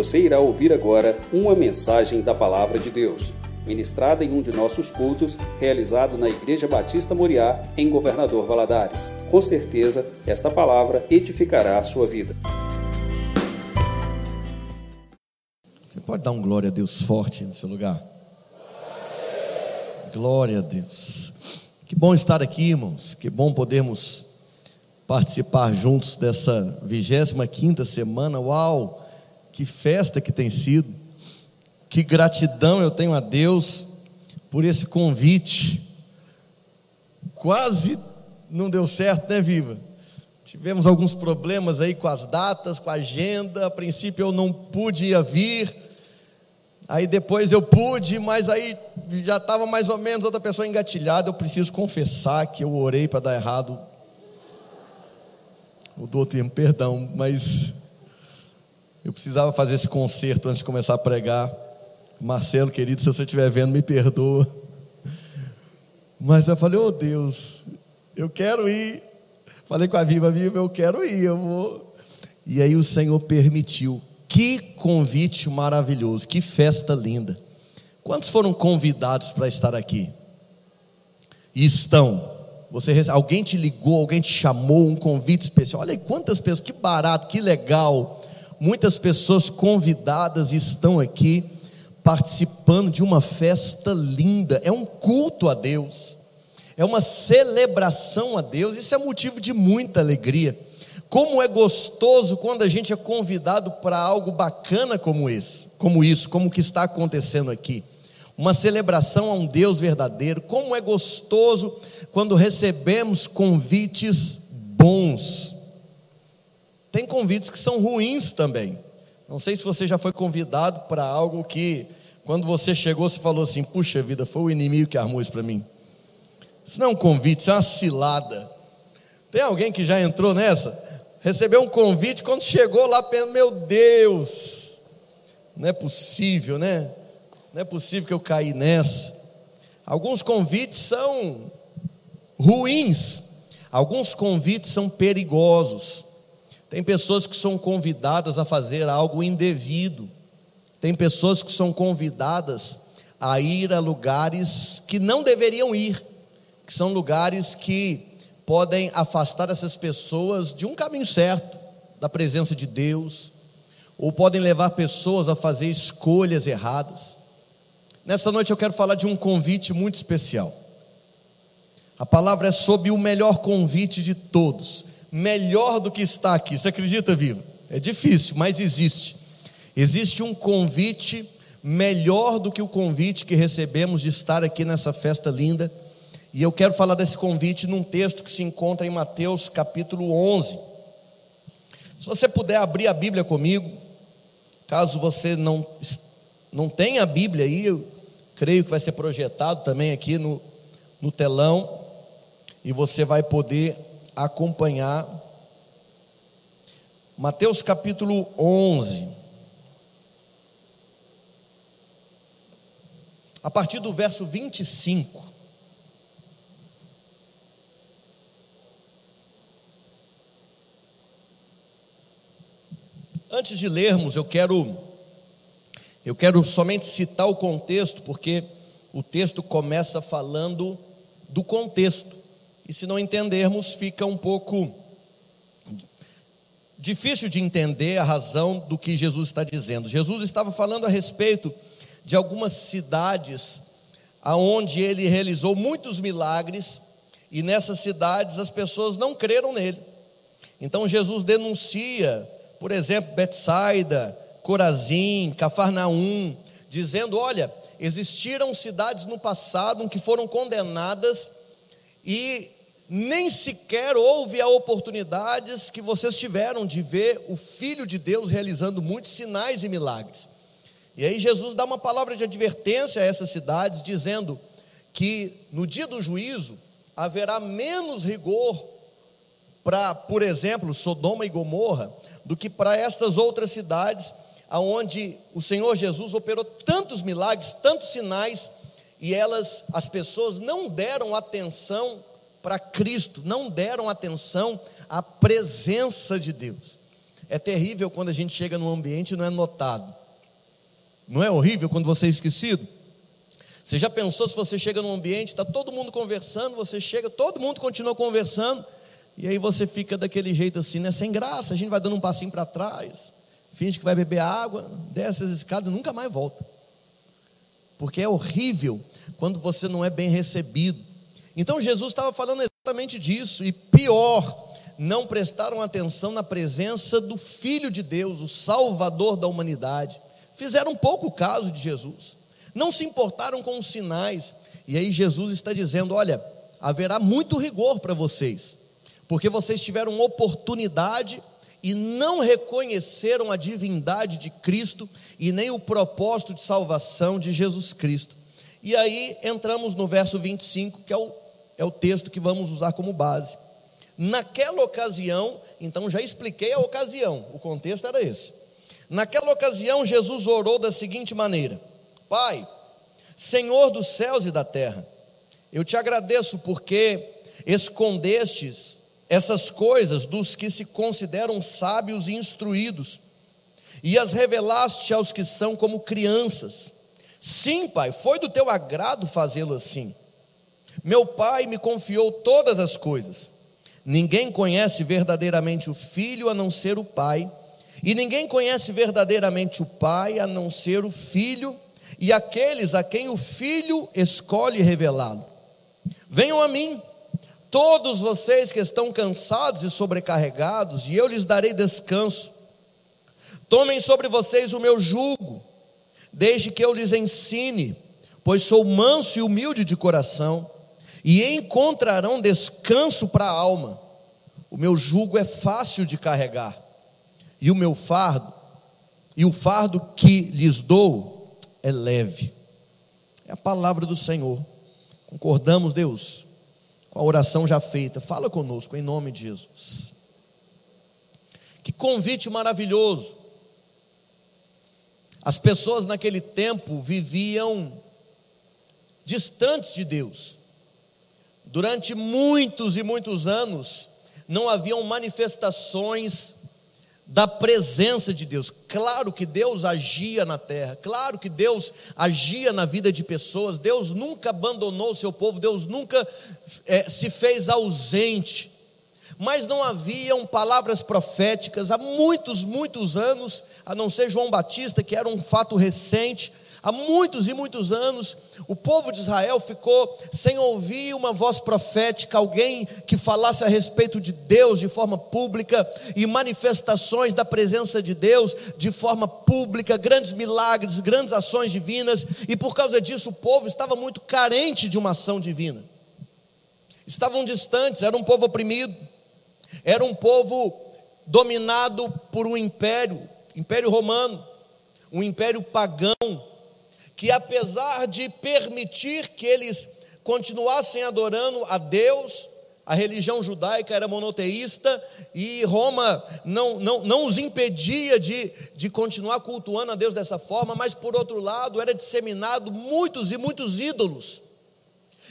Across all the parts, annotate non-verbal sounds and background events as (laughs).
Você irá ouvir agora uma mensagem da Palavra de Deus, ministrada em um de nossos cultos, realizado na Igreja Batista Moriá, em Governador Valadares. Com certeza, esta palavra edificará a sua vida. Você pode dar um glória a Deus forte no seu lugar? Glória a Deus. Que bom estar aqui, irmãos. Que bom podermos participar juntos dessa 25 quinta semana. Uau! Que festa que tem sido. Que gratidão eu tenho a Deus por esse convite. Quase não deu certo, né, Viva? Tivemos alguns problemas aí com as datas, com a agenda. A princípio eu não pude vir. Aí depois eu pude, mas aí já estava mais ou menos outra pessoa engatilhada. Eu preciso confessar que eu orei para dar errado o termo, perdão, mas eu precisava fazer esse concerto antes de começar a pregar. Marcelo, querido, se você estiver vendo, me perdoa. Mas eu falei, oh Deus, eu quero ir. Falei com a Viva, Viva, eu quero ir, eu vou. E aí o Senhor permitiu. Que convite maravilhoso, que festa linda. Quantos foram convidados para estar aqui? E estão. Você alguém te ligou, alguém te chamou, um convite especial. Olha aí quantas pessoas, que barato, que legal. Muitas pessoas convidadas estão aqui participando de uma festa linda. É um culto a Deus. É uma celebração a Deus. Isso é motivo de muita alegria. Como é gostoso quando a gente é convidado para algo bacana como esse, como isso, como o que está acontecendo aqui uma celebração a um Deus verdadeiro. Como é gostoso quando recebemos convites bons. Tem convites que são ruins também. Não sei se você já foi convidado para algo que, quando você chegou, você falou assim: puxa vida, foi o inimigo que armou isso para mim. Isso não é um convite, isso é uma cilada. Tem alguém que já entrou nessa? Recebeu um convite, quando chegou lá, meu Deus, não é possível, né? não é possível que eu caí nessa. Alguns convites são ruins, alguns convites são perigosos. Tem pessoas que são convidadas a fazer algo indevido, tem pessoas que são convidadas a ir a lugares que não deveriam ir, que são lugares que podem afastar essas pessoas de um caminho certo, da presença de Deus, ou podem levar pessoas a fazer escolhas erradas. Nessa noite eu quero falar de um convite muito especial. A palavra é sobre o melhor convite de todos, melhor do que está aqui. Você acredita, vivo? É difícil, mas existe. Existe um convite melhor do que o convite que recebemos de estar aqui nessa festa linda. E eu quero falar desse convite num texto que se encontra em Mateus capítulo 11. Se você puder abrir a Bíblia comigo, caso você não não tem a Bíblia aí, eu creio que vai ser projetado também aqui no, no telão, e você vai poder acompanhar. Mateus capítulo 11. A partir do verso 25. Antes de lermos, eu quero eu quero somente citar o contexto, porque o texto começa falando do contexto. E se não entendermos, fica um pouco difícil de entender a razão do que Jesus está dizendo. Jesus estava falando a respeito de algumas cidades aonde ele realizou muitos milagres e nessas cidades as pessoas não creram nele. Então Jesus denuncia, por exemplo, Betsaida, Corazim, Cafarnaum, dizendo: olha, existiram cidades no passado que foram condenadas e nem sequer houve a oportunidades que vocês tiveram de ver o Filho de Deus realizando muitos sinais e milagres. E aí Jesus dá uma palavra de advertência a essas cidades, dizendo que no dia do juízo haverá menos rigor para, por exemplo, Sodoma e Gomorra, do que para estas outras cidades aonde o Senhor Jesus operou tantos milagres, tantos sinais, e elas, as pessoas não deram atenção para Cristo, não deram atenção à presença de Deus. É terrível quando a gente chega num ambiente e não é notado. Não é horrível quando você é esquecido? Você já pensou se você chega num ambiente, está todo mundo conversando, você chega, todo mundo continua conversando, e aí você fica daquele jeito assim, né? Sem graça, a gente vai dando um passinho para trás, finge que vai beber água, desce as escadas e nunca mais volta. Porque é horrível quando você não é bem recebido. Então Jesus estava falando exatamente disso, e pior, não prestaram atenção na presença do Filho de Deus, o Salvador da humanidade. Fizeram pouco caso de Jesus, não se importaram com os sinais, e aí Jesus está dizendo: olha, haverá muito rigor para vocês, porque vocês tiveram oportunidade e não reconheceram a divindade de Cristo e nem o propósito de salvação de Jesus Cristo. E aí entramos no verso 25, que é o, é o texto que vamos usar como base. Naquela ocasião, então já expliquei a ocasião, o contexto era esse. Naquela ocasião, Jesus orou da seguinte maneira: Pai, Senhor dos céus e da terra, eu te agradeço porque escondestes essas coisas dos que se consideram sábios e instruídos, e as revelaste aos que são como crianças. Sim, Pai, foi do teu agrado fazê-lo assim. Meu Pai me confiou todas as coisas. Ninguém conhece verdadeiramente o Filho a não ser o Pai, e ninguém conhece verdadeiramente o Pai a não ser o Filho e aqueles a quem o Filho escolhe revelá-lo. Venham a mim, todos vocês que estão cansados e sobrecarregados, e eu lhes darei descanso. Tomem sobre vocês o meu jugo desde que eu lhes ensine, pois sou manso e humilde de coração, e encontrarão descanso para a alma. O meu jugo é fácil de carregar, e o meu fardo, e o fardo que lhes dou é leve. É a palavra do Senhor. Concordamos, Deus, com a oração já feita. Fala conosco em nome de Jesus. Que convite maravilhoso as pessoas naquele tempo viviam distantes de Deus. Durante muitos e muitos anos, não haviam manifestações da presença de Deus. Claro que Deus agia na terra, claro que Deus agia na vida de pessoas, Deus nunca abandonou o seu povo, Deus nunca é, se fez ausente mas não haviam palavras proféticas há muitos, muitos anos, a não ser João Batista, que era um fato recente. Há muitos e muitos anos, o povo de Israel ficou sem ouvir uma voz profética, alguém que falasse a respeito de Deus de forma pública e manifestações da presença de Deus de forma pública, grandes milagres, grandes ações divinas, e por causa disso o povo estava muito carente de uma ação divina. Estavam distantes, era um povo oprimido. Era um povo dominado por um império, império romano, um império pagão, que apesar de permitir que eles continuassem adorando a Deus, a religião judaica era monoteísta e Roma não, não, não os impedia de, de continuar cultuando a Deus dessa forma, mas por outro lado era disseminado muitos e muitos ídolos.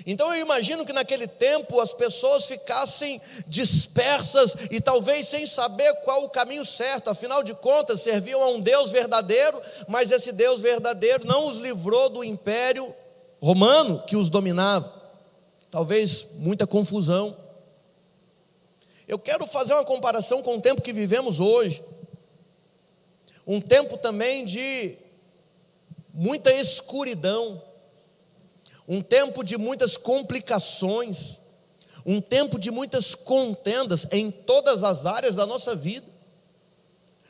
Então eu imagino que naquele tempo as pessoas ficassem dispersas e talvez sem saber qual o caminho certo, afinal de contas serviam a um Deus verdadeiro, mas esse Deus verdadeiro não os livrou do império romano que os dominava. Talvez muita confusão. Eu quero fazer uma comparação com o tempo que vivemos hoje. Um tempo também de muita escuridão um tempo de muitas complicações, um tempo de muitas contendas em todas as áreas da nossa vida.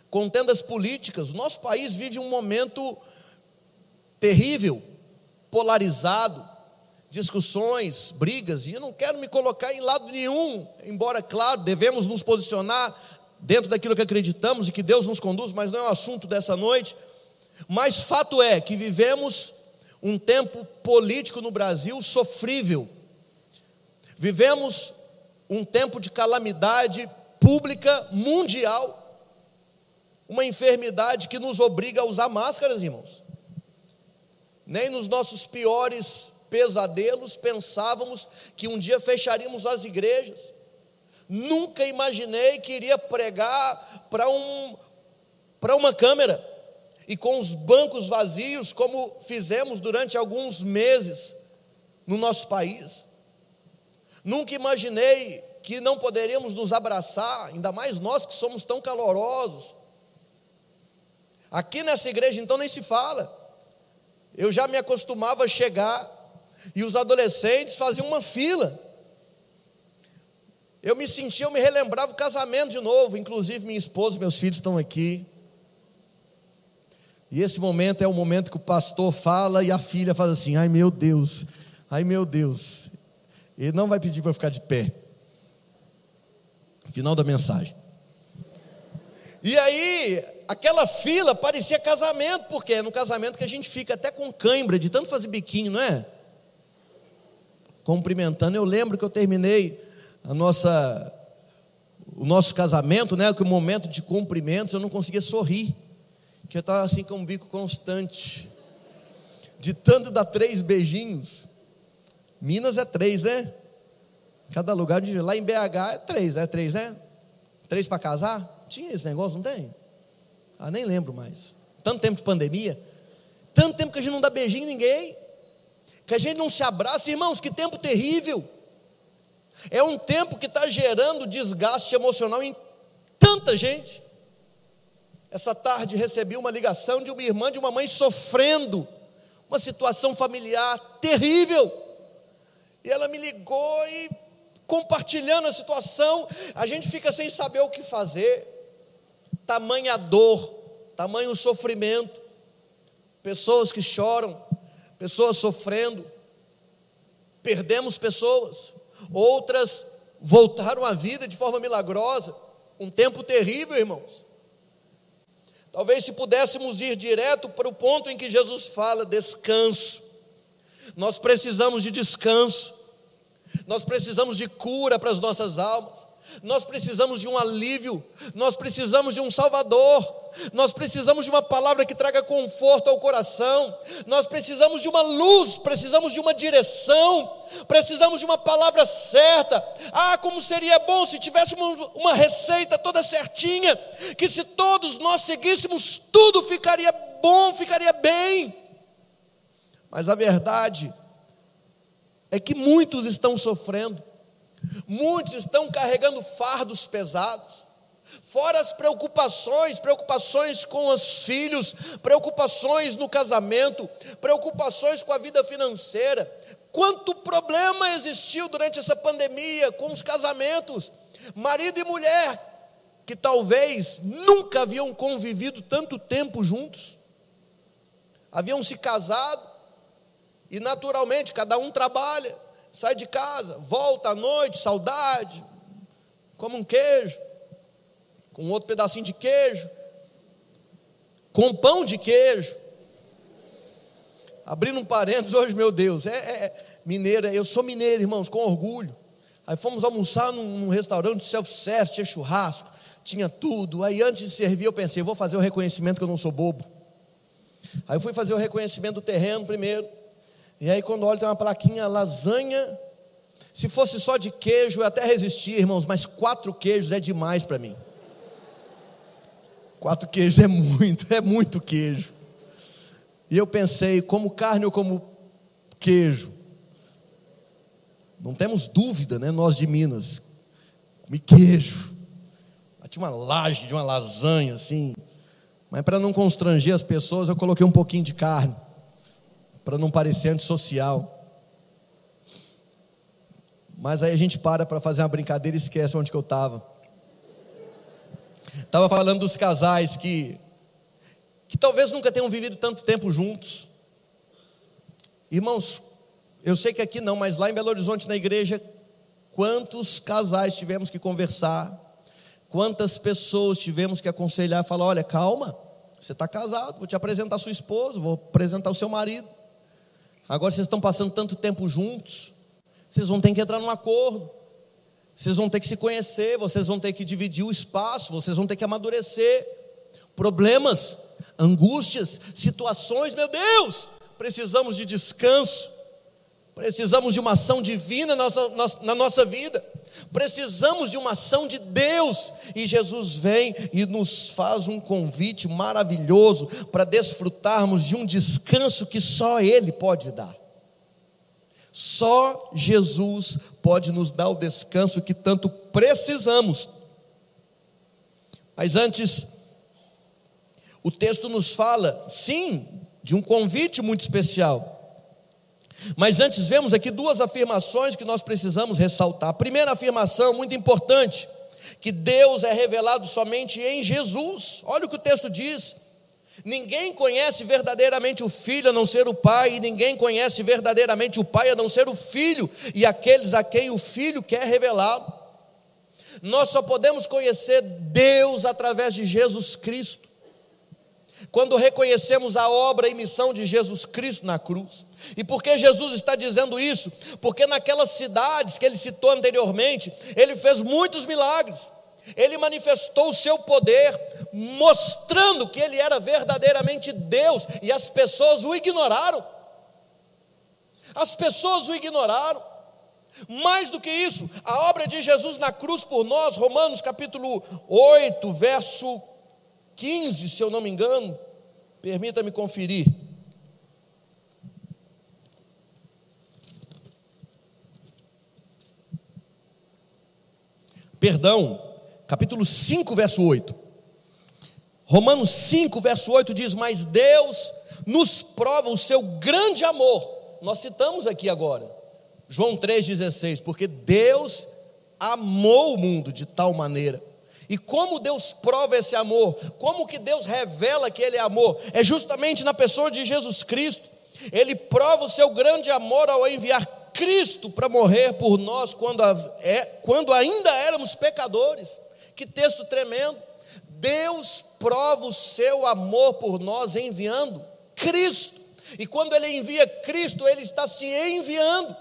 Contendas políticas. Nosso país vive um momento terrível, polarizado, discussões, brigas, e eu não quero me colocar em lado nenhum, embora, claro, devemos nos posicionar dentro daquilo que acreditamos e que Deus nos conduz, mas não é o assunto dessa noite. Mas fato é que vivemos um tempo político no Brasil sofrível. Vivemos um tempo de calamidade pública mundial, uma enfermidade que nos obriga a usar máscaras, irmãos. Nem nos nossos piores pesadelos pensávamos que um dia fecharíamos as igrejas. Nunca imaginei que iria pregar para um, para uma câmera e com os bancos vazios, como fizemos durante alguns meses no nosso país. Nunca imaginei que não poderíamos nos abraçar, ainda mais nós que somos tão calorosos. Aqui nessa igreja, então, nem se fala. Eu já me acostumava a chegar e os adolescentes faziam uma fila. Eu me sentia, eu me relembrava o casamento de novo, inclusive minha esposa e meus filhos estão aqui. E esse momento é o momento que o pastor fala e a filha faz assim: ai meu Deus, ai meu Deus. Ele não vai pedir para ficar de pé. Final da mensagem. E aí, aquela fila parecia casamento, porque é no casamento que a gente fica até com cãibra, de tanto fazer biquinho, não é? Cumprimentando. Eu lembro que eu terminei a nossa, o nosso casamento, né? Que o momento de cumprimentos eu não conseguia sorrir, que eu estava assim com um bico constante, de tanto dar três beijinhos. Minas é três, né? Cada lugar de lá em BH é três, é três, né? Três para casar? Tinha esse negócio, não tem? Ah, nem lembro mais. Tanto tempo de pandemia, tanto tempo que a gente não dá beijinho em ninguém, que a gente não se abraça, irmãos, que tempo terrível. É um tempo que está gerando desgaste emocional em tanta gente. Essa tarde recebi uma ligação de uma irmã de uma mãe sofrendo uma situação familiar terrível. E ela me ligou e compartilhando a situação, a gente fica sem saber o que fazer. Tamanha dor, tamanho sofrimento, pessoas que choram, pessoas sofrendo, perdemos pessoas, outras voltaram à vida de forma milagrosa, um tempo terrível, irmãos. Talvez se pudéssemos ir direto para o ponto em que Jesus fala descanso. Nós precisamos de descanso nós precisamos de cura para as nossas almas, nós precisamos de um alívio, nós precisamos de um Salvador, nós precisamos de uma palavra que traga conforto ao coração, nós precisamos de uma luz, precisamos de uma direção, precisamos de uma palavra certa. Ah, como seria bom se tivéssemos uma receita toda certinha, que se todos nós seguíssemos, tudo ficaria bom, ficaria bem. Mas a verdade é que muitos estão sofrendo, muitos estão carregando fardos pesados, fora as preocupações, preocupações com os filhos, preocupações no casamento, preocupações com a vida financeira. Quanto problema existiu durante essa pandemia com os casamentos, marido e mulher que talvez nunca haviam convivido tanto tempo juntos, haviam se casado, e naturalmente, cada um trabalha, sai de casa, volta à noite, saudade, como um queijo, com outro pedacinho de queijo, com pão de queijo. Abrindo um parênteses (laughs) hoje, meu Deus, é, é mineira, eu sou mineiro, irmãos, com orgulho. Aí fomos almoçar num, num restaurante self-service, tinha churrasco, tinha tudo. Aí antes de servir, eu pensei, vou fazer o reconhecimento que eu não sou bobo. Aí fui fazer o reconhecimento do terreno primeiro. E aí, quando olho, tem uma plaquinha lasanha. Se fosse só de queijo, eu até resistia, irmãos, mas quatro queijos é demais para mim. Quatro queijos é muito, é muito queijo. E eu pensei, como carne ou como queijo? Não temos dúvida, né? Nós de Minas. Comi queijo. Tinha uma laje de uma lasanha assim. Mas para não constranger as pessoas, eu coloquei um pouquinho de carne para não parecer antissocial. Mas aí a gente para para fazer uma brincadeira e esquece onde que eu estava. Estava falando dos casais que, que talvez nunca tenham vivido tanto tempo juntos. Irmãos, eu sei que aqui não, mas lá em Belo Horizonte, na igreja, quantos casais tivemos que conversar, quantas pessoas tivemos que aconselhar, falar: olha, calma, você está casado, vou te apresentar sua esposa, vou apresentar o seu marido. Agora vocês estão passando tanto tempo juntos, vocês vão ter que entrar num acordo, vocês vão ter que se conhecer, vocês vão ter que dividir o espaço, vocês vão ter que amadurecer. Problemas, angústias, situações, meu Deus, precisamos de descanso, precisamos de uma ação divina na nossa, na nossa vida, precisamos de uma ação de Deus, e Jesus vem e nos faz um convite maravilhoso para desfrutarmos de um descanso que só Ele pode dar. Só Jesus pode nos dar o descanso que tanto precisamos. Mas antes, o texto nos fala, sim, de um convite muito especial. Mas antes vemos aqui duas afirmações que nós precisamos ressaltar. A primeira afirmação, muito importante, que Deus é revelado somente em Jesus. Olha o que o texto diz. Ninguém conhece verdadeiramente o Filho a não ser o Pai, e ninguém conhece verdadeiramente o Pai a não ser o Filho, e aqueles a quem o Filho quer revelá-lo. Nós só podemos conhecer Deus através de Jesus Cristo. Quando reconhecemos a obra e missão de Jesus Cristo na cruz. E por que Jesus está dizendo isso? Porque naquelas cidades que ele citou anteriormente, ele fez muitos milagres. Ele manifestou o seu poder, mostrando que ele era verdadeiramente Deus, e as pessoas o ignoraram. As pessoas o ignoraram. Mais do que isso, a obra de Jesus na cruz por nós, Romanos capítulo 8, verso 15, se eu não me engano, permita-me conferir. Perdão, capítulo 5, verso 8. Romanos 5, verso 8 diz: Mas Deus nos prova o seu grande amor. Nós citamos aqui agora, João 3,16, porque Deus amou o mundo de tal maneira. E como Deus prova esse amor? Como que Deus revela que Ele é amor? É justamente na pessoa de Jesus Cristo. Ele prova o seu grande amor ao enviar Cristo para morrer por nós quando, é, quando ainda éramos pecadores. Que texto tremendo! Deus prova o seu amor por nós enviando Cristo. E quando Ele envia Cristo, Ele está se enviando.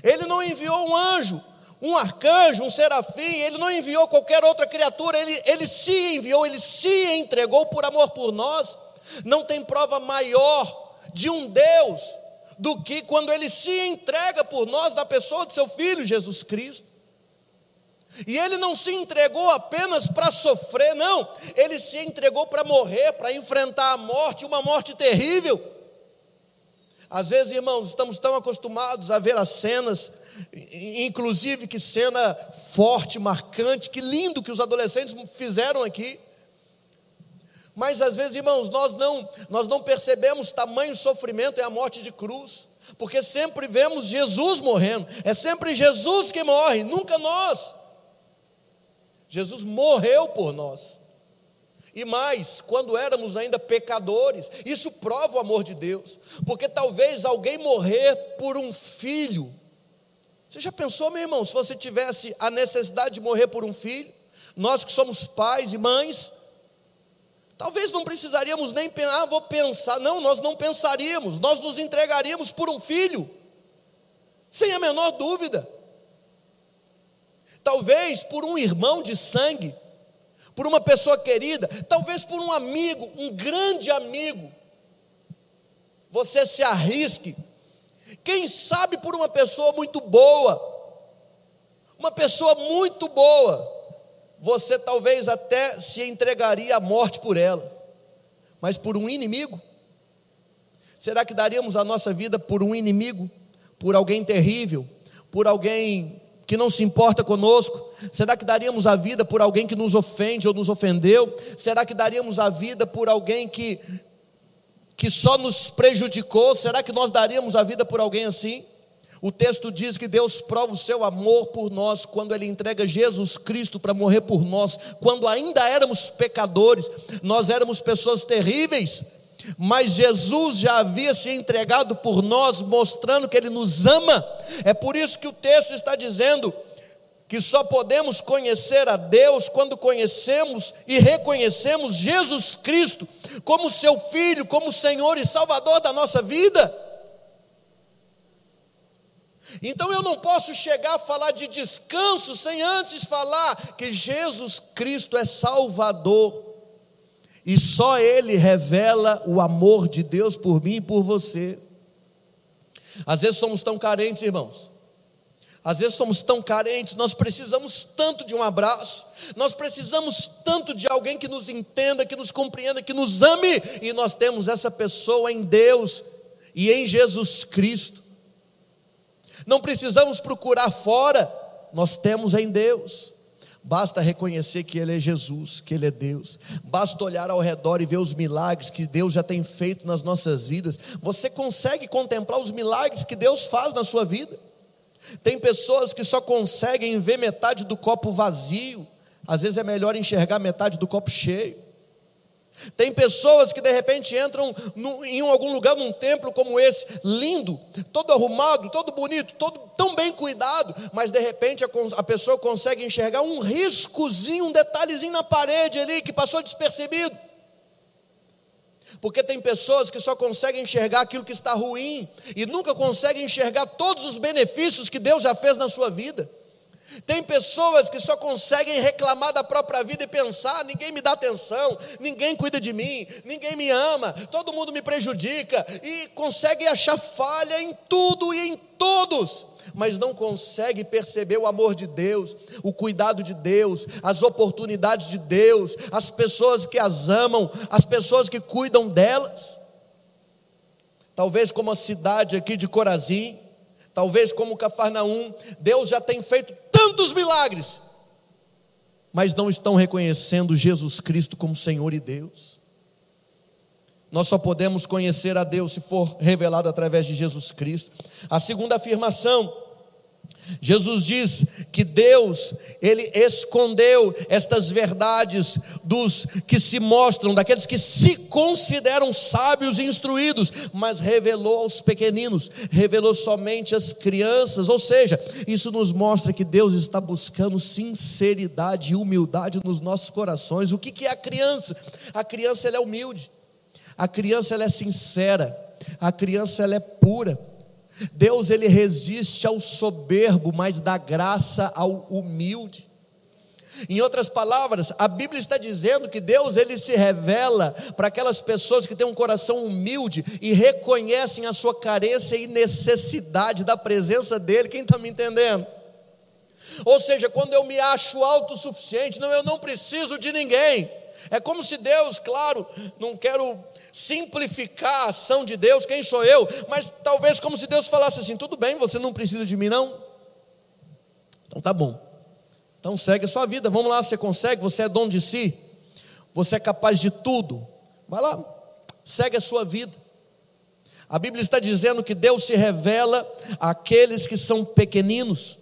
Ele não enviou um anjo, um arcanjo, um serafim, Ele não enviou qualquer outra criatura, Ele, ele se enviou, Ele se entregou por amor por nós. Não tem prova maior de um Deus do que quando ele se entrega por nós na pessoa de seu filho Jesus Cristo. E ele não se entregou apenas para sofrer, não, ele se entregou para morrer, para enfrentar a morte, uma morte terrível. Às vezes, irmãos, estamos tão acostumados a ver as cenas, inclusive que cena forte, marcante, que lindo que os adolescentes fizeram aqui. Mas às vezes, irmãos, nós não, nós não percebemos tamanho sofrimento e a morte de cruz, porque sempre vemos Jesus morrendo, é sempre Jesus que morre, nunca nós. Jesus morreu por nós. E mais, quando éramos ainda pecadores, isso prova o amor de Deus, porque talvez alguém morrer por um filho. Você já pensou, meu irmão, se você tivesse a necessidade de morrer por um filho? Nós que somos pais e mães, Talvez não precisaríamos nem pensar, ah, vou pensar. Não, nós não pensaríamos, nós nos entregaríamos por um filho, sem a menor dúvida. Talvez por um irmão de sangue, por uma pessoa querida, talvez por um amigo, um grande amigo. Você se arrisque, quem sabe por uma pessoa muito boa, uma pessoa muito boa, você talvez até se entregaria à morte por ela, mas por um inimigo? Será que daríamos a nossa vida por um inimigo, por alguém terrível, por alguém que não se importa conosco? Será que daríamos a vida por alguém que nos ofende ou nos ofendeu? Será que daríamos a vida por alguém que, que só nos prejudicou? Será que nós daríamos a vida por alguém assim? O texto diz que Deus prova o seu amor por nós quando Ele entrega Jesus Cristo para morrer por nós, quando ainda éramos pecadores, nós éramos pessoas terríveis, mas Jesus já havia se entregado por nós, mostrando que Ele nos ama. É por isso que o texto está dizendo que só podemos conhecer a Deus quando conhecemos e reconhecemos Jesus Cristo como Seu Filho, como Senhor e Salvador da nossa vida. Então eu não posso chegar a falar de descanso sem antes falar que Jesus Cristo é Salvador. E só Ele revela o amor de Deus por mim e por você. Às vezes somos tão carentes, irmãos. Às vezes somos tão carentes, nós precisamos tanto de um abraço, nós precisamos tanto de alguém que nos entenda, que nos compreenda, que nos ame, e nós temos essa pessoa em Deus e em Jesus Cristo. Não precisamos procurar fora, nós temos em Deus. Basta reconhecer que Ele é Jesus, que Ele é Deus. Basta olhar ao redor e ver os milagres que Deus já tem feito nas nossas vidas. Você consegue contemplar os milagres que Deus faz na sua vida? Tem pessoas que só conseguem ver metade do copo vazio, às vezes é melhor enxergar metade do copo cheio. Tem pessoas que de repente entram no, em algum lugar, num templo como esse, lindo, todo arrumado, todo bonito, todo tão bem cuidado, mas de repente a, a pessoa consegue enxergar um riscozinho, um detalhezinho na parede ali que passou despercebido. Porque tem pessoas que só conseguem enxergar aquilo que está ruim e nunca conseguem enxergar todos os benefícios que Deus já fez na sua vida. Tem pessoas que só conseguem reclamar da própria vida e pensar: ninguém me dá atenção, ninguém cuida de mim, ninguém me ama, todo mundo me prejudica, e conseguem achar falha em tudo e em todos mas não consegue perceber o amor de Deus, o cuidado de Deus, as oportunidades de Deus, as pessoas que as amam, as pessoas que cuidam delas. Talvez como a cidade aqui de Corazim, talvez como Cafarnaum, Deus já tem feito tantos milagres, mas não estão reconhecendo Jesus Cristo como Senhor e Deus. Nós só podemos conhecer a Deus se for revelado através de Jesus Cristo. A segunda afirmação Jesus diz que Deus, ele escondeu estas verdades dos que se mostram, daqueles que se consideram sábios e instruídos, mas revelou aos pequeninos, revelou somente às crianças, ou seja, isso nos mostra que Deus está buscando sinceridade e humildade nos nossos corações. O que é a criança? A criança ela é humilde, a criança ela é sincera, a criança ela é pura. Deus ele resiste ao soberbo, mas dá graça ao humilde. Em outras palavras, a Bíblia está dizendo que Deus ele se revela para aquelas pessoas que têm um coração humilde e reconhecem a sua carência e necessidade da presença dele. Quem está me entendendo? Ou seja, quando eu me acho autossuficiente, não, eu não preciso de ninguém. É como se Deus, claro, não quero simplificar a ação de Deus, quem sou eu? Mas talvez como se Deus falasse assim: tudo bem, você não precisa de mim, não? Então tá bom. Então segue a sua vida, vamos lá, você consegue, você é dono de si, você é capaz de tudo. Vai lá, segue a sua vida. A Bíblia está dizendo que Deus se revela àqueles que são pequeninos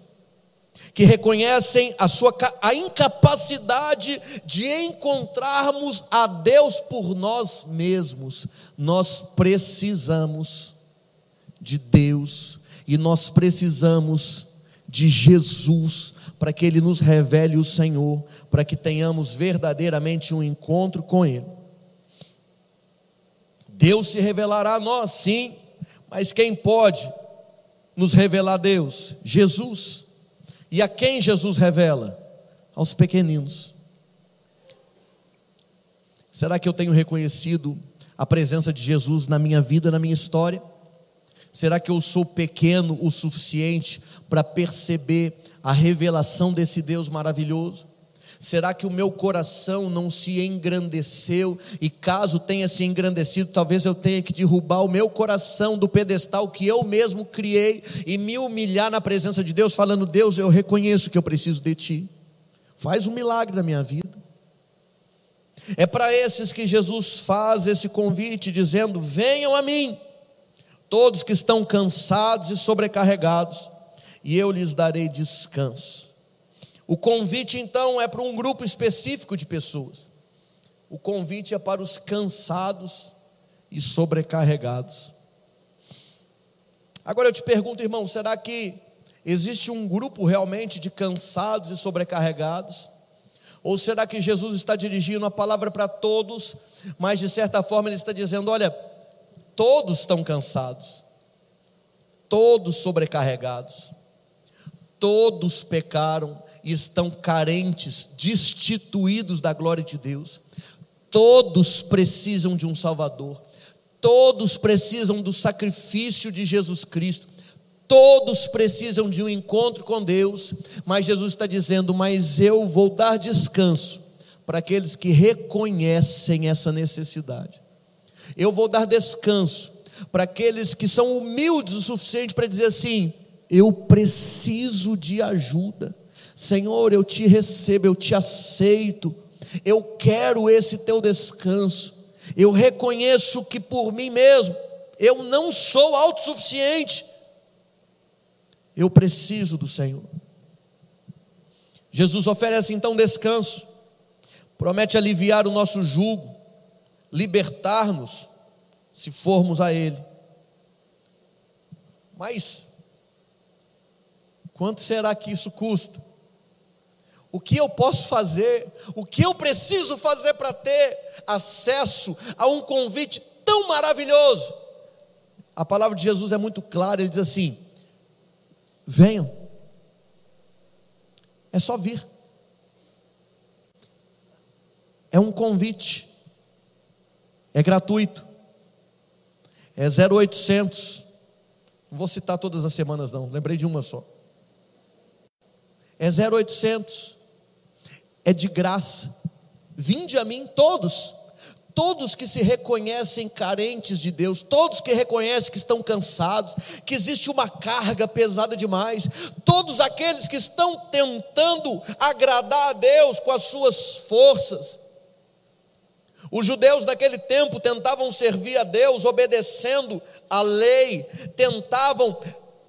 que reconhecem a sua a incapacidade de encontrarmos a Deus por nós mesmos. Nós precisamos de Deus e nós precisamos de Jesus para que ele nos revele o Senhor, para que tenhamos verdadeiramente um encontro com ele. Deus se revelará a nós, sim, mas quem pode nos revelar Deus? Jesus. E a quem Jesus revela? Aos pequeninos. Será que eu tenho reconhecido a presença de Jesus na minha vida, na minha história? Será que eu sou pequeno o suficiente para perceber a revelação desse Deus maravilhoso? Será que o meu coração não se engrandeceu? E caso tenha se engrandecido, talvez eu tenha que derrubar o meu coração do pedestal que eu mesmo criei e me humilhar na presença de Deus, falando: Deus, eu reconheço que eu preciso de Ti. Faz um milagre na minha vida. É para esses que Jesus faz esse convite, dizendo: Venham a mim, todos que estão cansados e sobrecarregados, e eu lhes darei descanso. O convite então é para um grupo específico de pessoas. O convite é para os cansados e sobrecarregados. Agora eu te pergunto, irmão, será que existe um grupo realmente de cansados e sobrecarregados? Ou será que Jesus está dirigindo a palavra para todos, mas de certa forma ele está dizendo: olha, todos estão cansados, todos sobrecarregados, todos pecaram, e estão carentes, destituídos da glória de Deus. Todos precisam de um Salvador, todos precisam do sacrifício de Jesus Cristo, Todos precisam de um encontro com Deus, mas Jesus está dizendo: Mas eu vou dar descanso para aqueles que reconhecem essa necessidade. Eu vou dar descanso para aqueles que são humildes o suficiente para dizer assim: Eu preciso de ajuda. Senhor, eu te recebo, eu te aceito, eu quero esse teu descanso. Eu reconheço que por mim mesmo eu não sou autossuficiente. Eu preciso do Senhor. Jesus oferece então descanso, promete aliviar o nosso jugo, libertar-nos, se formos a Ele. Mas, quanto será que isso custa? O que eu posso fazer? O que eu preciso fazer para ter acesso a um convite tão maravilhoso? A palavra de Jesus é muito clara, ele diz assim: venham, é só vir, é um convite, é gratuito, é 0800, não vou citar todas as semanas, não, lembrei de uma só, é 0800, é de graça, vinde a mim todos, Todos que se reconhecem carentes de Deus, todos que reconhecem que estão cansados, que existe uma carga pesada demais, todos aqueles que estão tentando agradar a Deus com as suas forças. Os judeus daquele tempo tentavam servir a Deus obedecendo a lei, tentavam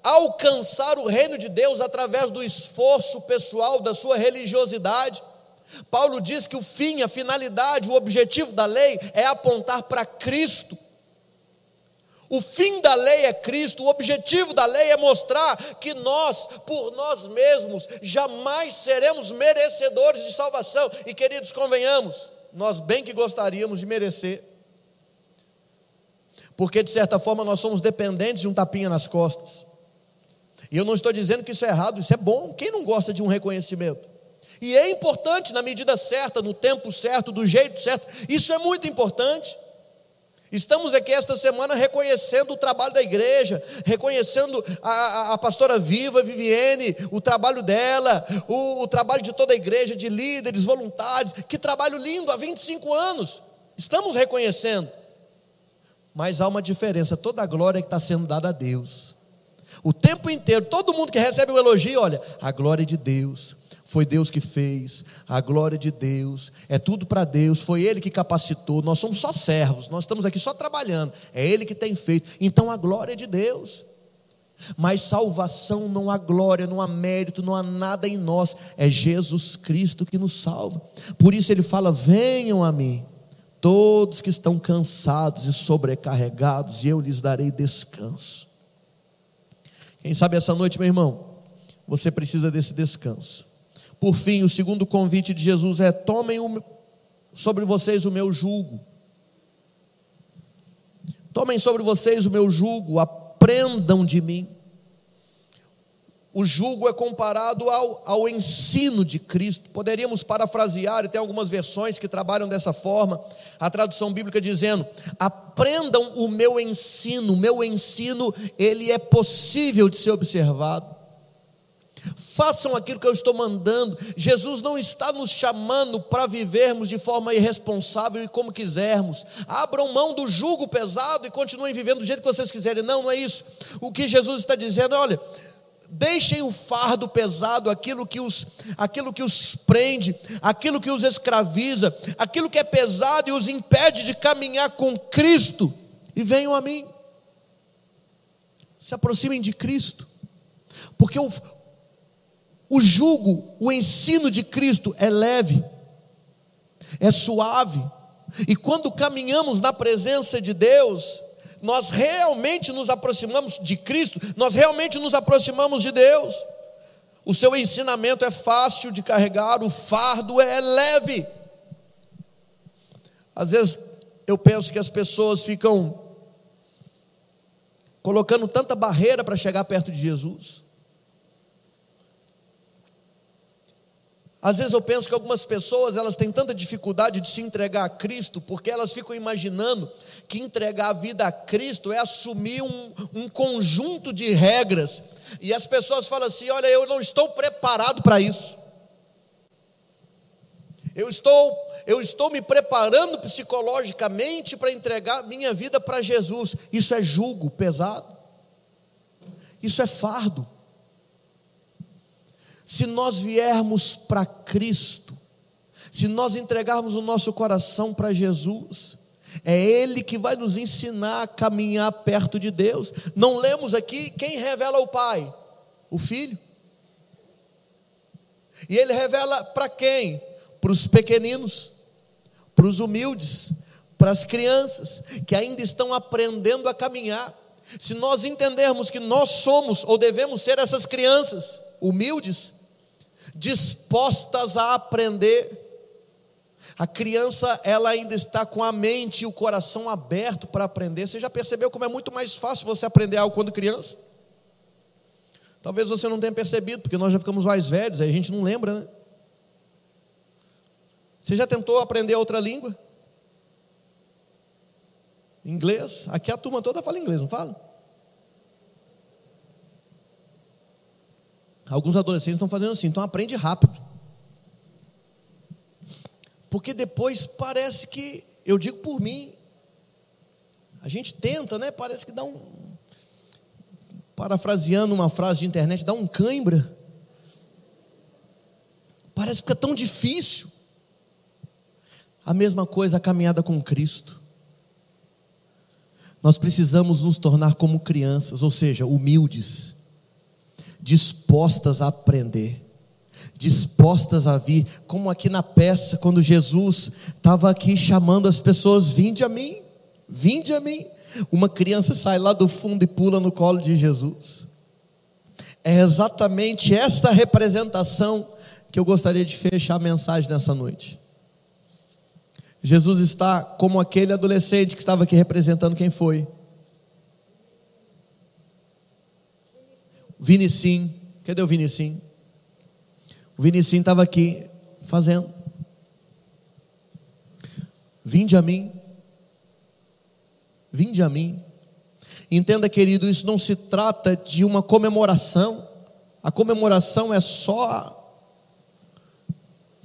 alcançar o reino de Deus através do esforço pessoal, da sua religiosidade. Paulo diz que o fim, a finalidade, o objetivo da lei é apontar para Cristo. O fim da lei é Cristo, o objetivo da lei é mostrar que nós, por nós mesmos, jamais seremos merecedores de salvação. E queridos, convenhamos, nós bem que gostaríamos de merecer, porque de certa forma nós somos dependentes de um tapinha nas costas. E eu não estou dizendo que isso é errado, isso é bom. Quem não gosta de um reconhecimento? E é importante na medida certa, no tempo certo, do jeito certo. Isso é muito importante. Estamos aqui esta semana reconhecendo o trabalho da igreja, reconhecendo a, a, a pastora Viva, Viviane, o trabalho dela, o, o, trabalho de toda a igreja, de líderes, voluntários. Que trabalho lindo, há 25 anos. Estamos reconhecendo. Mas há uma diferença: toda a glória que está sendo dada a Deus. O tempo inteiro, todo mundo que recebe o elogio, olha, a glória é de Deus, foi Deus que fez, a glória de Deus, é tudo para Deus, foi Ele que capacitou, nós somos só servos, nós estamos aqui só trabalhando, é Ele que tem feito, então a glória é de Deus. Mas salvação não há glória, não há mérito, não há nada em nós, é Jesus Cristo que nos salva. Por isso ele fala: venham a mim, todos que estão cansados e sobrecarregados, e eu lhes darei descanso. Quem sabe essa noite, meu irmão, você precisa desse descanso. Por fim, o segundo convite de Jesus é: tomem o, sobre vocês o meu jugo. Tomem sobre vocês o meu jugo, aprendam de mim. O jugo é comparado ao, ao ensino de Cristo. Poderíamos parafrasear, e tem algumas versões que trabalham dessa forma, a tradução bíblica dizendo: aprendam o meu ensino, o meu ensino, ele é possível de ser observado façam aquilo que eu estou mandando. Jesus não está nos chamando para vivermos de forma irresponsável e como quisermos. Abram mão do jugo pesado e continuem vivendo do jeito que vocês quiserem. Não, não é isso. O que Jesus está dizendo, olha, deixem o fardo pesado, aquilo que os, aquilo que os prende, aquilo que os escraviza, aquilo que é pesado e os impede de caminhar com Cristo, e venham a mim. Se aproximem de Cristo, porque o, o jugo, o ensino de Cristo é leve, é suave, e quando caminhamos na presença de Deus, nós realmente nos aproximamos de Cristo, nós realmente nos aproximamos de Deus. O seu ensinamento é fácil de carregar, o fardo é leve. Às vezes eu penso que as pessoas ficam colocando tanta barreira para chegar perto de Jesus. Às vezes eu penso que algumas pessoas elas têm tanta dificuldade de se entregar a Cristo porque elas ficam imaginando que entregar a vida a Cristo é assumir um, um conjunto de regras e as pessoas falam assim: olha, eu não estou preparado para isso. Eu estou, eu estou me preparando psicologicamente para entregar minha vida para Jesus. Isso é julgo pesado. Isso é fardo. Se nós viermos para Cristo, se nós entregarmos o nosso coração para Jesus, é Ele que vai nos ensinar a caminhar perto de Deus. Não lemos aqui quem revela o Pai? O Filho. E Ele revela para quem? Para os pequeninos, para os humildes, para as crianças que ainda estão aprendendo a caminhar. Se nós entendermos que nós somos ou devemos ser essas crianças humildes, dispostas a aprender. A criança, ela ainda está com a mente e o coração aberto para aprender. Você já percebeu como é muito mais fácil você aprender algo quando criança? Talvez você não tenha percebido, porque nós já ficamos mais velhos, aí a gente não lembra, né? Você já tentou aprender outra língua? Inglês? Aqui a turma toda fala inglês, não fala? Alguns adolescentes estão fazendo assim, então aprende rápido. Porque depois parece que, eu digo por mim, a gente tenta, né? Parece que dá um. Parafraseando uma frase de internet, dá um cãibra. Parece que fica tão difícil. A mesma coisa a caminhada com Cristo. Nós precisamos nos tornar como crianças, ou seja, humildes dispostas a aprender, dispostas a vir, como aqui na peça, quando Jesus estava aqui chamando as pessoas: vinde a mim, vinde a mim. Uma criança sai lá do fundo e pula no colo de Jesus. É exatamente esta representação que eu gostaria de fechar a mensagem nessa noite. Jesus está como aquele adolescente que estava aqui representando quem foi? Vinicim, cadê o Vinicim? O Vinicim estava aqui fazendo. Vinde a mim. Vinde a mim. Entenda, querido, isso não se trata de uma comemoração. A comemoração é só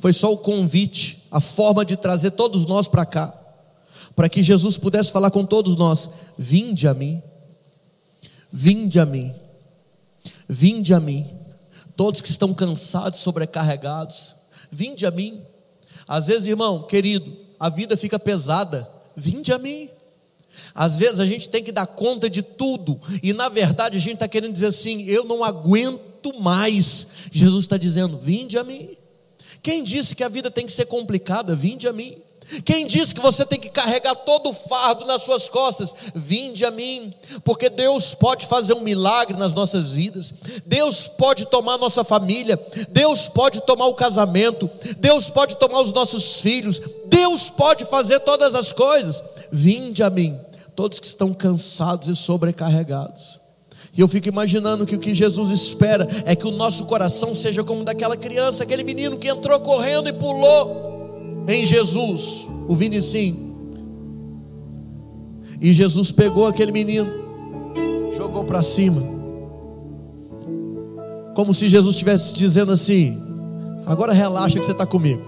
foi só o convite, a forma de trazer todos nós para cá, para que Jesus pudesse falar com todos nós: vinde a mim, vinde a mim. Vinde a mim, todos que estão cansados, sobrecarregados, vinde a mim. Às vezes, irmão, querido, a vida fica pesada, vinde a mim. Às vezes a gente tem que dar conta de tudo, e na verdade a gente está querendo dizer assim: eu não aguento mais. Jesus está dizendo: vinde a mim. Quem disse que a vida tem que ser complicada? Vinde a mim. Quem disse que você tem que carregar todo o fardo nas suas costas? Vinde a mim, porque Deus pode fazer um milagre nas nossas vidas, Deus pode tomar nossa família, Deus pode tomar o casamento, Deus pode tomar os nossos filhos, Deus pode fazer todas as coisas. Vinde a mim, todos que estão cansados e sobrecarregados. E eu fico imaginando que o que Jesus espera é que o nosso coração seja como daquela criança, aquele menino que entrou correndo e pulou em Jesus, o Vinicim. E Jesus pegou aquele menino, jogou para cima, como se Jesus estivesse dizendo assim: agora relaxa que você está comigo.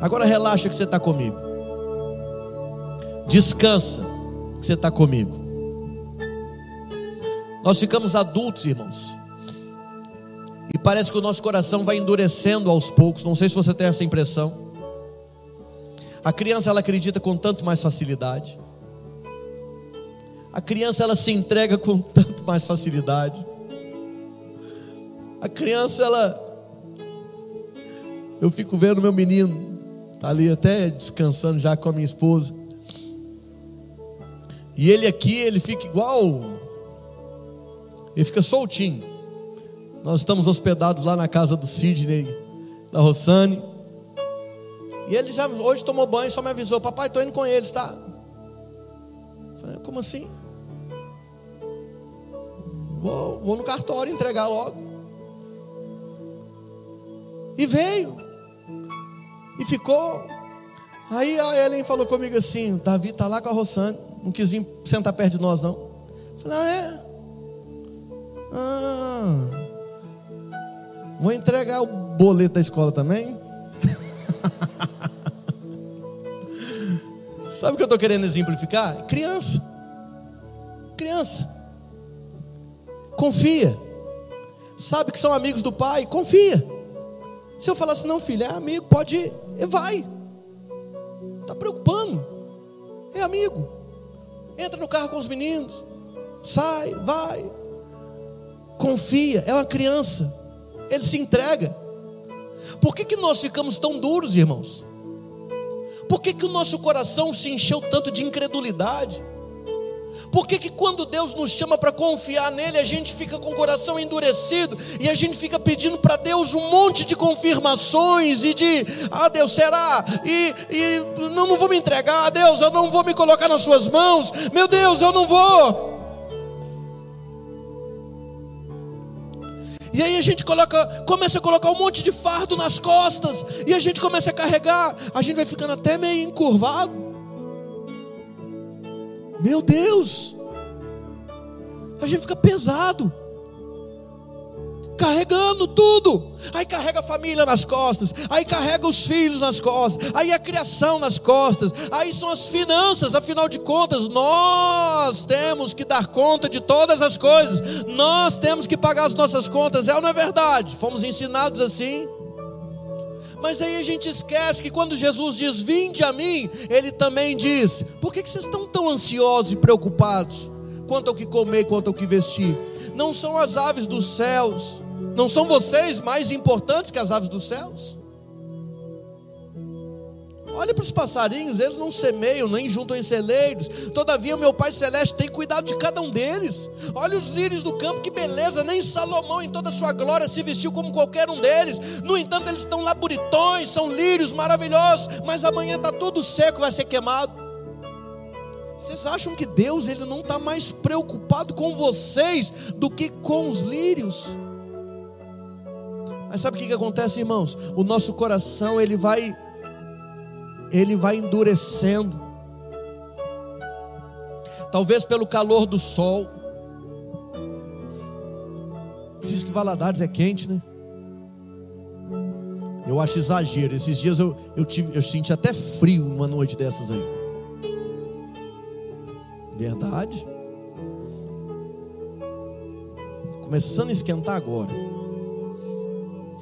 Agora relaxa que você está comigo. Descansa que você está comigo. Nós ficamos adultos, irmãos. Parece que o nosso coração vai endurecendo aos poucos. Não sei se você tem essa impressão. A criança ela acredita com tanto mais facilidade. A criança ela se entrega com (laughs) tanto mais facilidade. A criança ela eu fico vendo meu menino tá ali até descansando já com a minha esposa. E ele aqui, ele fica igual ele fica soltinho. Nós estamos hospedados lá na casa do Sidney, da Rossane. E ele já hoje tomou banho, só me avisou: Papai, estou indo com eles, tá? Falei, como assim? Vou, vou no cartório entregar logo. E veio. E ficou. Aí a Ellen falou comigo assim: Davi está lá com a Rossane, não quis vir sentar perto de nós, não. Falei: Ah, é? Ah, vou entregar o boleto da escola também. (laughs) Sabe o que eu estou querendo exemplificar? Criança. Criança. Confia. Sabe que são amigos do pai? Confia. Se eu falar assim, não, filho, é amigo, pode ir, e vai. Está preocupando. É amigo. Entra no carro com os meninos. Sai, vai. Confia, é uma criança. Ele se entrega. Por que, que nós ficamos tão duros, irmãos? Por que, que o nosso coração se encheu tanto de incredulidade? Por que, que quando Deus nos chama para confiar nele, a gente fica com o coração endurecido e a gente fica pedindo para Deus um monte de confirmações e de, ah Deus, será? E, e não, não vou me entregar, ah, Deus, eu não vou me colocar nas suas mãos, meu Deus, eu não vou. E aí a gente coloca, começa a colocar um monte de fardo nas costas, e a gente começa a carregar, a gente vai ficando até meio encurvado. Meu Deus! A gente fica pesado carregando tudo. Aí carrega a família nas costas, aí carrega os filhos nas costas, aí a criação nas costas, aí são as finanças, afinal de contas, nós temos que dar conta de todas as coisas, nós temos que pagar as nossas contas, é ou não é verdade? Fomos ensinados assim. Mas aí a gente esquece que quando Jesus diz: Vinde a mim, Ele também diz: Por que vocês estão tão ansiosos e preocupados quanto ao que comer, quanto ao que vestir? Não são as aves dos céus não são vocês mais importantes que as aves dos céus? Olhe para os passarinhos, eles não semeiam, nem juntam em celeiros. Todavia, meu Pai Celeste tem cuidado de cada um deles. Olha os lírios do campo, que beleza! Nem Salomão, em toda a sua glória, se vestiu como qualquer um deles. No entanto, eles estão lá bonitões, são lírios maravilhosos, mas amanhã está tudo seco, vai ser queimado. Vocês acham que Deus ele não está mais preocupado com vocês do que com os lírios? Mas sabe o que, que acontece, irmãos? O nosso coração ele vai ele vai endurecendo. Talvez pelo calor do sol. Diz que Valadares é quente, né? Eu acho exagero. Esses dias eu, eu, tive, eu senti até frio numa noite dessas aí. Verdade. Começando a esquentar agora.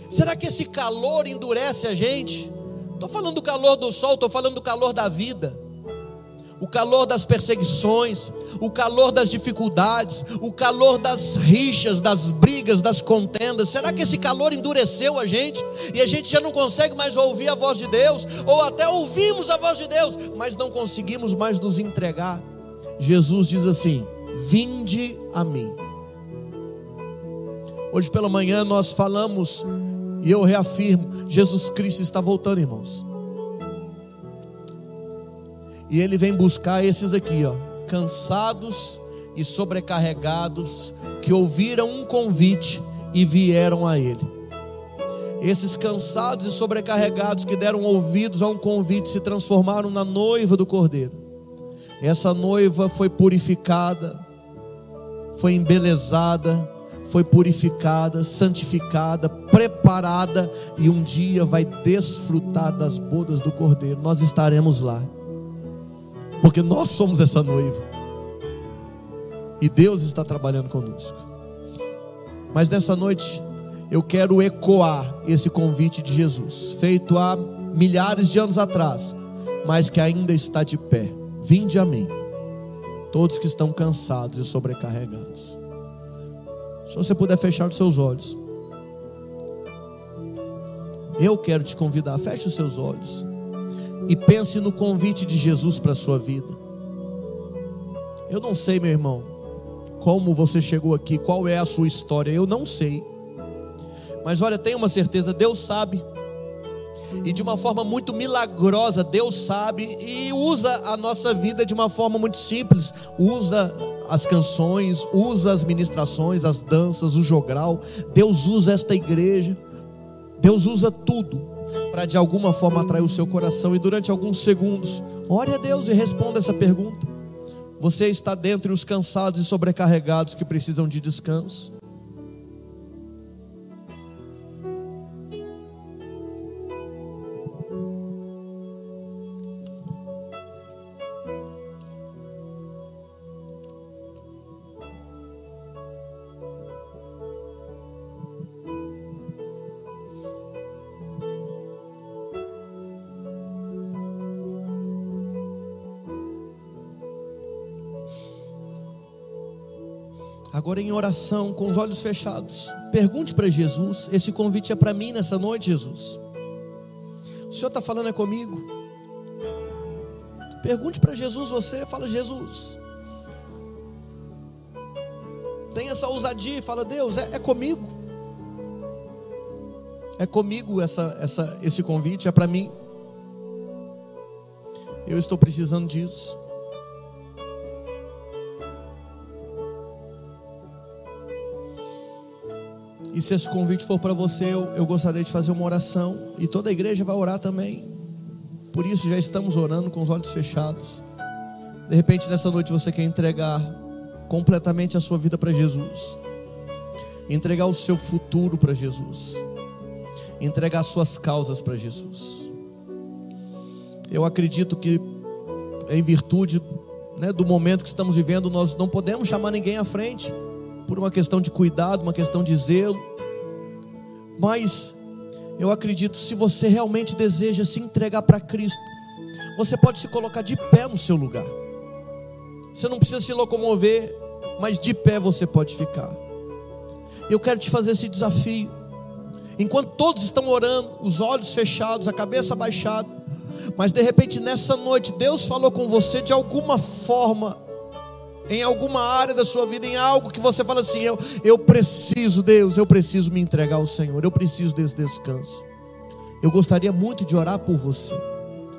Será que esse calor endurece a gente? Estou falando do calor do sol, estou falando do calor da vida, o calor das perseguições, o calor das dificuldades, o calor das rixas, das brigas, das contendas. Será que esse calor endureceu a gente e a gente já não consegue mais ouvir a voz de Deus, ou até ouvimos a voz de Deus, mas não conseguimos mais nos entregar? Jesus diz assim: Vinde a mim. Hoje pela manhã nós falamos e eu reafirmo: Jesus Cristo está voltando, irmãos. E Ele vem buscar esses aqui, ó, cansados e sobrecarregados, que ouviram um convite e vieram a Ele. Esses cansados e sobrecarregados que deram ouvidos a um convite se transformaram na noiva do Cordeiro. Essa noiva foi purificada, foi embelezada, foi purificada, santificada, preparada e um dia vai desfrutar das bodas do Cordeiro. Nós estaremos lá, porque nós somos essa noiva e Deus está trabalhando conosco. Mas nessa noite eu quero ecoar esse convite de Jesus, feito há milhares de anos atrás, mas que ainda está de pé. Vinde a mim, todos que estão cansados e sobrecarregados se você puder fechar os seus olhos. Eu quero te convidar, feche os seus olhos e pense no convite de Jesus para a sua vida. Eu não sei, meu irmão, como você chegou aqui, qual é a sua história, eu não sei. Mas olha, tenha uma certeza, Deus sabe. E de uma forma muito milagrosa, Deus sabe e usa a nossa vida de uma forma muito simples. Usa as canções, usa as ministrações, as danças, o jogral. Deus usa esta igreja. Deus usa tudo para de alguma forma atrair o seu coração e durante alguns segundos, ore a Deus e responda essa pergunta. Você está dentre os cansados e sobrecarregados que precisam de descanso? Agora em oração, com os olhos fechados, pergunte para Jesus: esse convite é para mim nessa noite, Jesus. O Senhor está falando é comigo. Pergunte para Jesus, você fala, Jesus. Tenha essa ousadia e fala, Deus, é, é comigo. É comigo essa, essa, esse convite, é para mim. Eu estou precisando disso. E se esse convite for para você, eu, eu gostaria de fazer uma oração. E toda a igreja vai orar também. Por isso já estamos orando com os olhos fechados. De repente, nessa noite você quer entregar completamente a sua vida para Jesus. Entregar o seu futuro para Jesus. Entregar as suas causas para Jesus. Eu acredito que, em virtude né, do momento que estamos vivendo, nós não podemos chamar ninguém à frente por uma questão de cuidado, uma questão de zelo. Mas eu acredito, se você realmente deseja se entregar para Cristo, você pode se colocar de pé no seu lugar. Você não precisa se locomover, mas de pé você pode ficar. Eu quero te fazer esse desafio. Enquanto todos estão orando, os olhos fechados, a cabeça baixada, mas de repente nessa noite Deus falou com você de alguma forma em alguma área da sua vida, em algo que você fala assim: eu, eu preciso, Deus, eu preciso me entregar ao Senhor, eu preciso desse descanso. Eu gostaria muito de orar por você.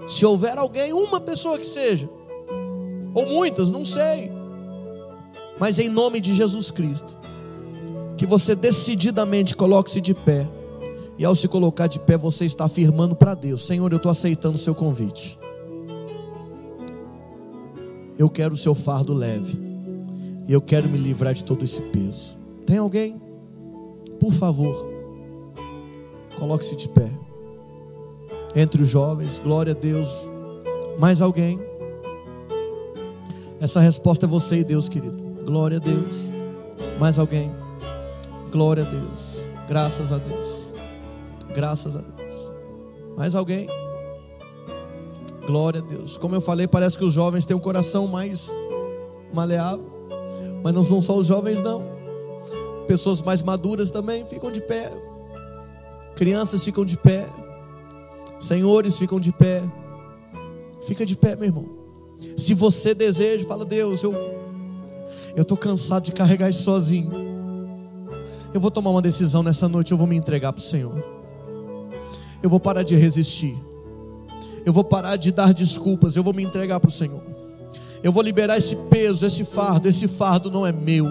Se houver alguém, uma pessoa que seja, ou muitas, não sei, mas em nome de Jesus Cristo, que você decididamente coloque-se de pé, e ao se colocar de pé, você está afirmando para Deus: Senhor, eu estou aceitando o seu convite. Eu quero o seu fardo leve. E eu quero me livrar de todo esse peso. Tem alguém? Por favor, coloque-se de pé. Entre os jovens, glória a Deus. Mais alguém? Essa resposta é você e Deus, querido. Glória a Deus. Mais alguém? Glória a Deus. Graças a Deus. Graças a Deus. Mais alguém? Glória a Deus. Como eu falei, parece que os jovens têm um coração mais maleável. Mas não são só os jovens, não. Pessoas mais maduras também ficam de pé. Crianças ficam de pé. Senhores ficam de pé. Fica de pé, meu irmão. Se você deseja, fala, Deus, eu eu estou cansado de carregar isso sozinho. Eu vou tomar uma decisão nessa noite, eu vou me entregar para o Senhor. Eu vou parar de resistir. Eu vou parar de dar desculpas, eu vou me entregar para o Senhor. Eu vou liberar esse peso, esse fardo, esse fardo não é meu.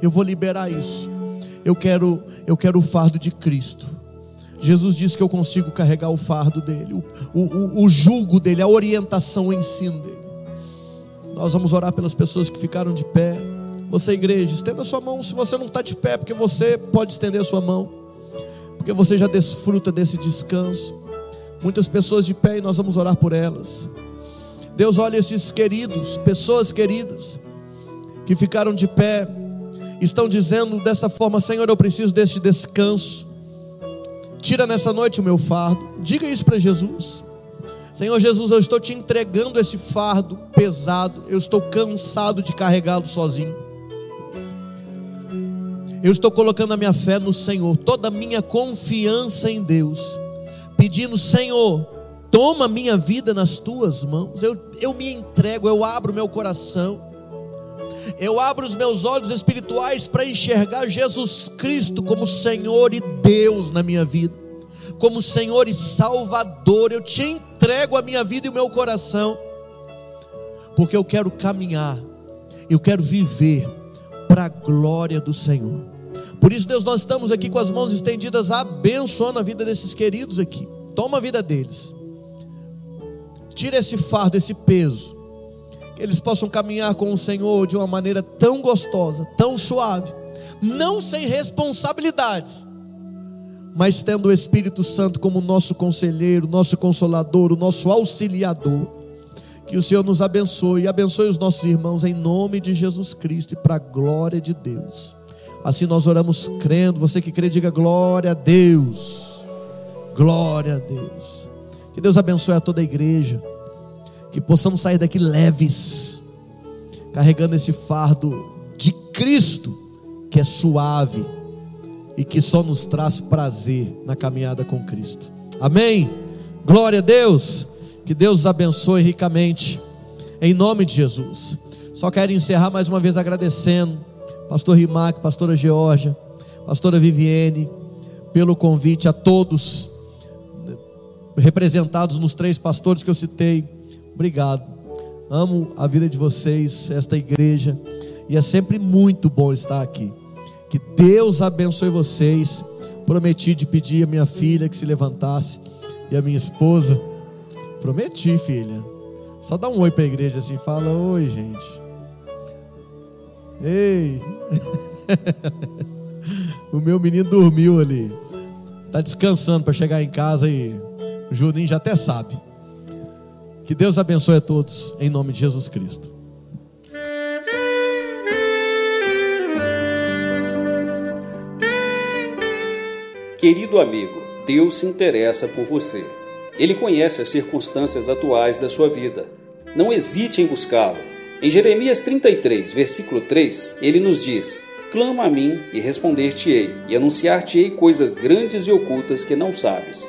Eu vou liberar isso. Eu quero, eu quero o fardo de Cristo. Jesus disse que eu consigo carregar o fardo dele, o, o, o jugo dele, a orientação, o ensino dele. Nós vamos orar pelas pessoas que ficaram de pé. Você, igreja, estenda sua mão se você não está de pé, porque você pode estender sua mão, porque você já desfruta desse descanso. Muitas pessoas de pé e nós vamos orar por elas. Deus olha esses queridos, pessoas queridas, que ficaram de pé, estão dizendo dessa forma: Senhor, eu preciso deste descanso. Tira nessa noite o meu fardo. Diga isso para Jesus. Senhor Jesus, eu estou te entregando esse fardo pesado. Eu estou cansado de carregá-lo sozinho. Eu estou colocando a minha fé no Senhor, toda a minha confiança em Deus pedindo: Senhor, toma minha vida nas tuas mãos. Eu, eu me entrego, eu abro meu coração. Eu abro os meus olhos espirituais para enxergar Jesus Cristo como Senhor e Deus na minha vida, como Senhor e Salvador. Eu te entrego a minha vida e o meu coração, porque eu quero caminhar, eu quero viver para a glória do Senhor Por isso, Deus, nós estamos aqui com as mãos estendidas, abençoando a vida desses queridos aqui. Toma a vida deles. Tira esse fardo, esse peso. Que eles possam caminhar com o Senhor de uma maneira tão gostosa, tão suave, não sem responsabilidades, mas tendo o Espírito Santo como nosso conselheiro, nosso consolador, o nosso auxiliador. Que o Senhor nos abençoe e abençoe os nossos irmãos em nome de Jesus Cristo e para a glória de Deus. Assim nós oramos crendo. Você que crê, diga glória a Deus. Glória a Deus. Que Deus abençoe a toda a igreja. Que possamos sair daqui leves, carregando esse fardo de Cristo, que é suave e que só nos traz prazer na caminhada com Cristo. Amém? Glória a Deus. Que Deus os abençoe ricamente. Em nome de Jesus. Só quero encerrar mais uma vez agradecendo pastor Rimac, pastora Georgia, pastora Viviane, pelo convite a todos representados nos três pastores que eu citei. Obrigado. Amo a vida de vocês, esta igreja, e é sempre muito bom estar aqui. Que Deus abençoe vocês. Prometi de pedir a minha filha que se levantasse e a minha esposa. Prometi, filha. Só dá um oi para a igreja assim, fala oi, gente. Ei! (laughs) o meu menino dormiu ali. Está descansando para chegar em casa e o Juninho já até sabe. Que Deus abençoe a todos, em nome de Jesus Cristo. Querido amigo, Deus se interessa por você. Ele conhece as circunstâncias atuais da sua vida. Não hesite em buscá-lo em Jeremias 33, versículo 3, ele nos diz: Clama a mim e responder-te-ei, e anunciar-te-ei coisas grandes e ocultas que não sabes.